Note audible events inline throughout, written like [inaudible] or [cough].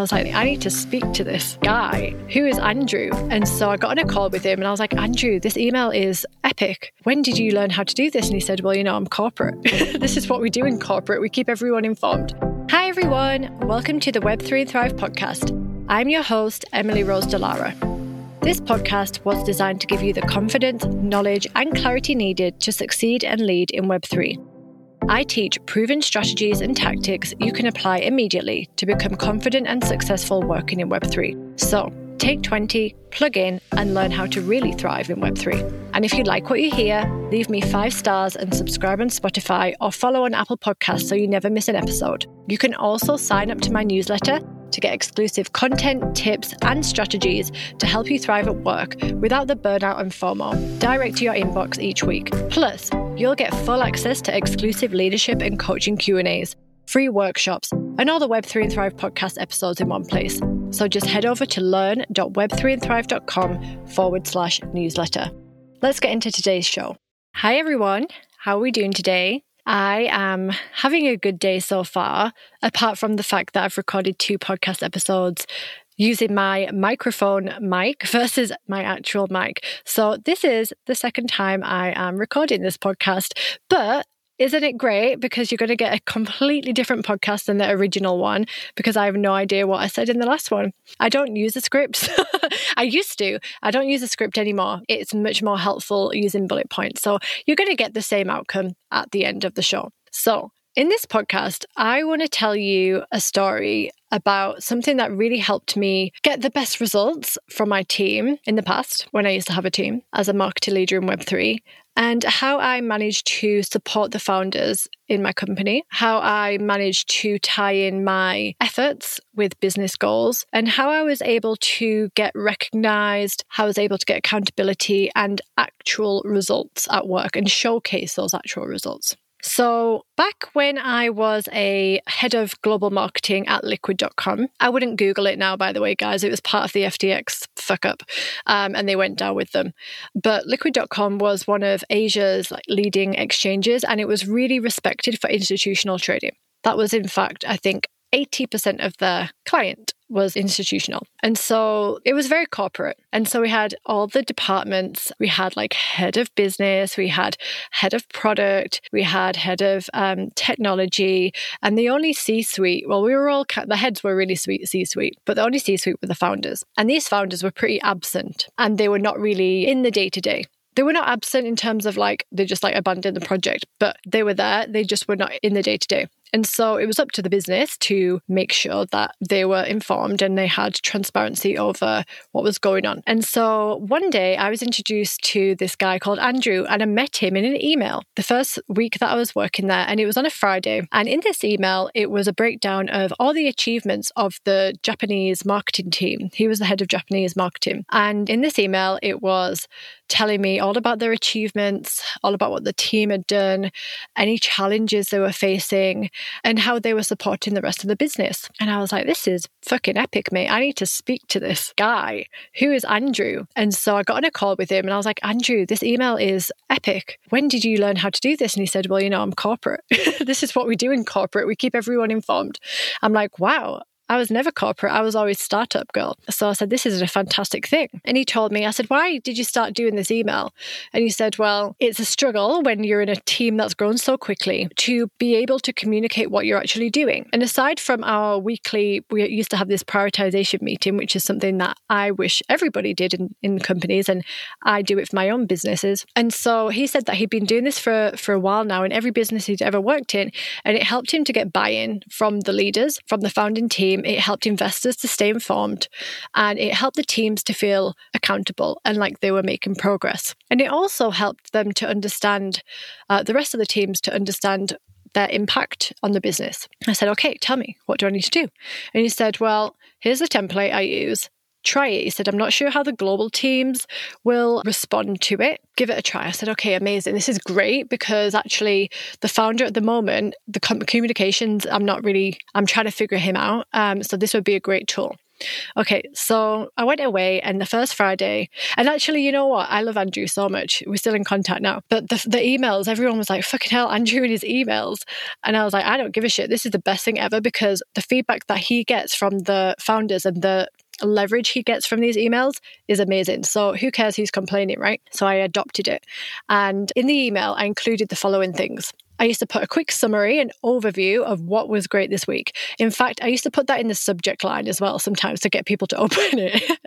I was like, I need to speak to this guy who is Andrew. And so I got on a call with him and I was like, Andrew, this email is epic. When did you learn how to do this? And he said, Well, you know, I'm corporate. [laughs] this is what we do in corporate. We keep everyone informed. Hi, everyone. Welcome to the Web3 Thrive podcast. I'm your host, Emily Rose Dallara. This podcast was designed to give you the confidence, knowledge, and clarity needed to succeed and lead in Web3. I teach proven strategies and tactics you can apply immediately to become confident and successful working in Web3. So, take 20, plug in, and learn how to really thrive in Web3. And if you like what you hear, leave me five stars and subscribe on Spotify or follow on Apple Podcasts so you never miss an episode. You can also sign up to my newsletter to get exclusive content, tips, and strategies to help you thrive at work without the burnout and FOMO direct to your inbox each week. Plus, you'll get full access to exclusive leadership and coaching Q&As, free workshops, and all the Web3 and Thrive podcast episodes in one place. So just head over to learn.web3andthrive.com forward slash newsletter. Let's get into today's show. Hi, everyone. How are we doing today? I am having a good day so far, apart from the fact that I've recorded two podcast episodes using my microphone mic versus my actual mic. So, this is the second time I am recording this podcast, but isn't it great? Because you're going to get a completely different podcast than the original one because I have no idea what I said in the last one. I don't use a script. [laughs] I used to. I don't use a script anymore. It's much more helpful using bullet points. So you're going to get the same outcome at the end of the show. So in this podcast, I want to tell you a story about something that really helped me get the best results from my team in the past when I used to have a team as a marketing leader in Web3 and how I managed to support the founders in my company, how I managed to tie in my efforts with business goals, and how I was able to get recognized, how I was able to get accountability and actual results at work and showcase those actual results. So, back when I was a head of global marketing at liquid.com, I wouldn't Google it now, by the way, guys. It was part of the FTX fuck up um, and they went down with them. But liquid.com was one of Asia's like, leading exchanges and it was really respected for institutional trading. That was, in fact, I think 80% of the client was institutional. And so it was very corporate. And so we had all the departments. We had like head of business, we had head of product, we had head of um, technology, and the only C suite, well, we were all, the heads were really sweet C suite, but the only C suite were the founders. And these founders were pretty absent and they were not really in the day to day they were not absent in terms of like they just like abandoned the project, but they were there. They just were not in the day to day. And so it was up to the business to make sure that they were informed and they had transparency over what was going on. And so one day I was introduced to this guy called Andrew and I met him in an email the first week that I was working there. And it was on a Friday. And in this email, it was a breakdown of all the achievements of the Japanese marketing team. He was the head of Japanese marketing. And in this email, it was telling me all about their achievements, all about what the team had done, any challenges they were facing and how they were supporting the rest of the business. And I was like, this is fucking epic, mate. I need to speak to this guy who is Andrew. And so I got on a call with him and I was like, Andrew, this email is epic. When did you learn how to do this? And he said, Well, you know, I'm corporate. [laughs] this is what we do in corporate. We keep everyone informed. I'm like, wow, I was never corporate. I was always startup girl. So I said, this is a fantastic thing. And he told me, I said, why did you start doing this email? And he said, well, it's a struggle when you're in a team that's grown so quickly to be able to communicate what you're actually doing. And aside from our weekly, we used to have this prioritization meeting, which is something that I wish everybody did in, in companies. And I do it for my own businesses. And so he said that he'd been doing this for, for a while now in every business he'd ever worked in. And it helped him to get buy in from the leaders, from the founding team it helped investors to stay informed, and it helped the teams to feel accountable and like they were making progress. And it also helped them to understand, uh, the rest of the teams to understand their impact on the business. I said, okay, tell me, what do I need to do? And he said, well, here's the template I use try it. He said, I'm not sure how the global teams will respond to it. Give it a try. I said, okay, amazing. This is great because actually the founder at the moment, the communications, I'm not really, I'm trying to figure him out. Um, so this would be a great tool. Okay, so I went away, and the first Friday, and actually, you know what? I love Andrew so much. We're still in contact now. But the, the emails, everyone was like, fucking hell, Andrew and his emails. And I was like, I don't give a shit. This is the best thing ever because the feedback that he gets from the founders and the leverage he gets from these emails is amazing. So who cares who's complaining, right? So I adopted it. And in the email, I included the following things. I used to put a quick summary and overview of what was great this week. In fact, I used to put that in the subject line as well sometimes to get people to [laughs] open it.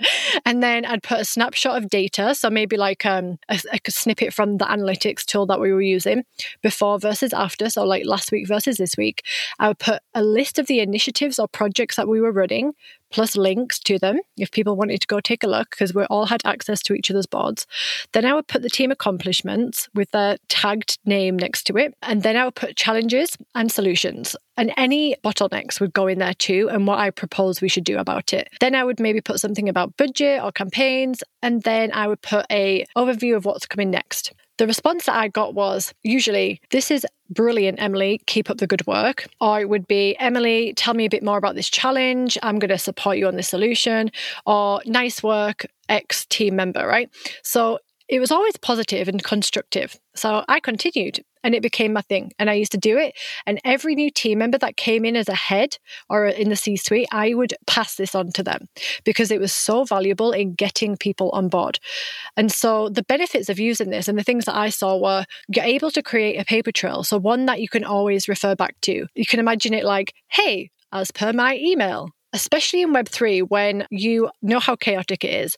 and then I'd put a snapshot of data. So maybe like um, a, a snippet from the analytics tool that we were using before versus after. So like last week versus this week. I would put a list of the initiatives or projects that we were running, plus links to them if people wanted to go take a look because we all had access to each other's boards. Then I would put the team accomplishments with their tagged name next to it. And then I would put challenges and solutions. And any bottlenecks would go in there too, and what I propose we should do about it. Then I would maybe put something about budget or campaigns, and then I would put a overview of what's coming next. The response that I got was usually, This is brilliant, Emily. Keep up the good work. Or it would be, Emily, tell me a bit more about this challenge. I'm going to support you on this solution. Or nice work, ex team member, right? So it was always positive and constructive. So I continued and it became my thing. And I used to do it. And every new team member that came in as a head or in the C suite, I would pass this on to them because it was so valuable in getting people on board. And so the benefits of using this and the things that I saw were you're able to create a paper trail. So one that you can always refer back to. You can imagine it like, hey, as per my email, especially in Web3 when you know how chaotic it is.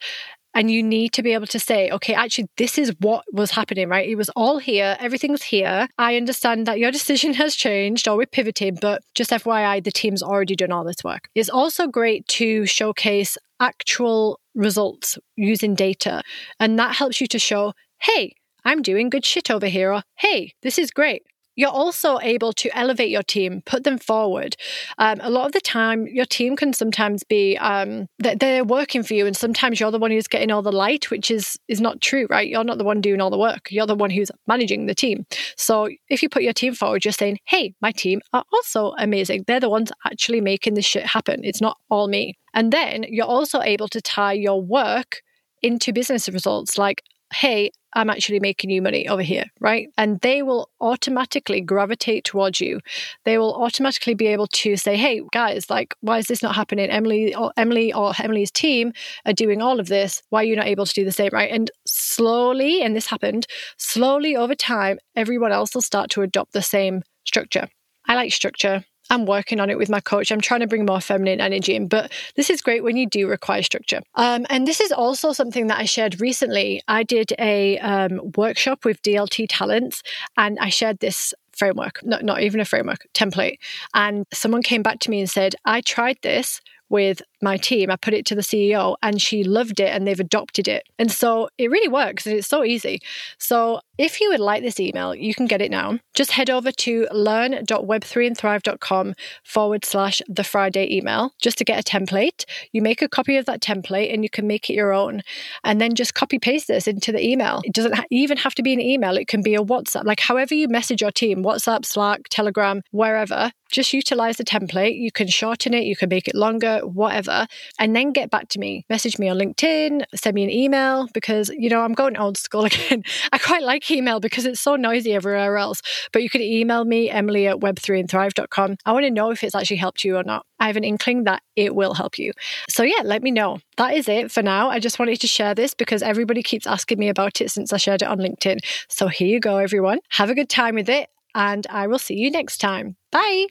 And you need to be able to say, okay, actually, this is what was happening, right? It was all here. Everything's here. I understand that your [laughs] decision has changed or we're pivoting, but just FYI, the team's already done all this work. It's also great to showcase actual results using data. And that helps you to show, hey, I'm doing good shit over here, or hey, this is great you're also able to elevate your team, put them forward. Um, a lot of the time, your team can sometimes be um, they're working for you, and sometimes you're the one who's getting all the light, which is is not true, right? You're not the one doing all the work. You're the one who's managing the team. So if you put your team forward, you're saying, "Hey, my team are also amazing. They're the ones actually making this shit happen. It's not all me." And then you're also able to tie your work into business results like hey, I'm actually making you money over here, right? And they will automatically gravitate towards you. They will automatically be able to say, hey, guys, like, why is this not happening? Emily or Emily or Emily's team are doing all of this. Why are you not able to do the same, right? And slowly, and this happened, slowly over time, everyone else will start to adopt the same structure. I like structure. I'm working on it with my coach. I'm trying to bring more feminine energy in, but this is great when you do require structure. Um, and this is also something that I shared recently. I did a um, workshop with DLT Talents, and I shared this framework, not, not even a framework, template. And someone came back to me and said, I tried this with my team. I put it to the CEO and she loved it and they've adopted it. And so it really works and it's so easy. So if you would like this email, you can get it now. Just head over to learn.web3andthrive.com forward slash the Friday email just to get a template. You make a copy of that template and you can make it your own. And then just copy paste this into the email. It doesn't even have to be an email, it can be a WhatsApp, like however you message your team WhatsApp, Slack, Telegram, wherever. Just utilize the template. You can shorten it, you can make it longer, whatever, and then get back to me. Message me on LinkedIn, send me an email because, you know, I'm going old school [laughs] again. I quite like email because it's so noisy everywhere else. But you can email me, Emily at web3andthrive.com. I want to know if it's actually helped you or not. I have an inkling that it will help you. So, yeah, let me know. That is it for now. I just wanted to share this because everybody keeps asking me about it since I shared it on LinkedIn. So, here you go, everyone. Have a good time with it, and I will see you next time. Bye.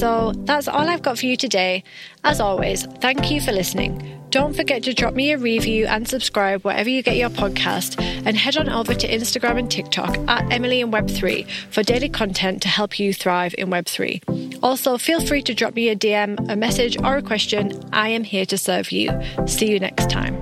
So that's all I've got for you today. As always, thank you for listening. Don't forget to drop me a review and subscribe wherever you get your podcast, and head on over to Instagram and TikTok at Emily in Web3 for daily content to help you thrive in Web3. Also, feel free to drop me a DM, a message, or a question. I am here to serve you. See you next time.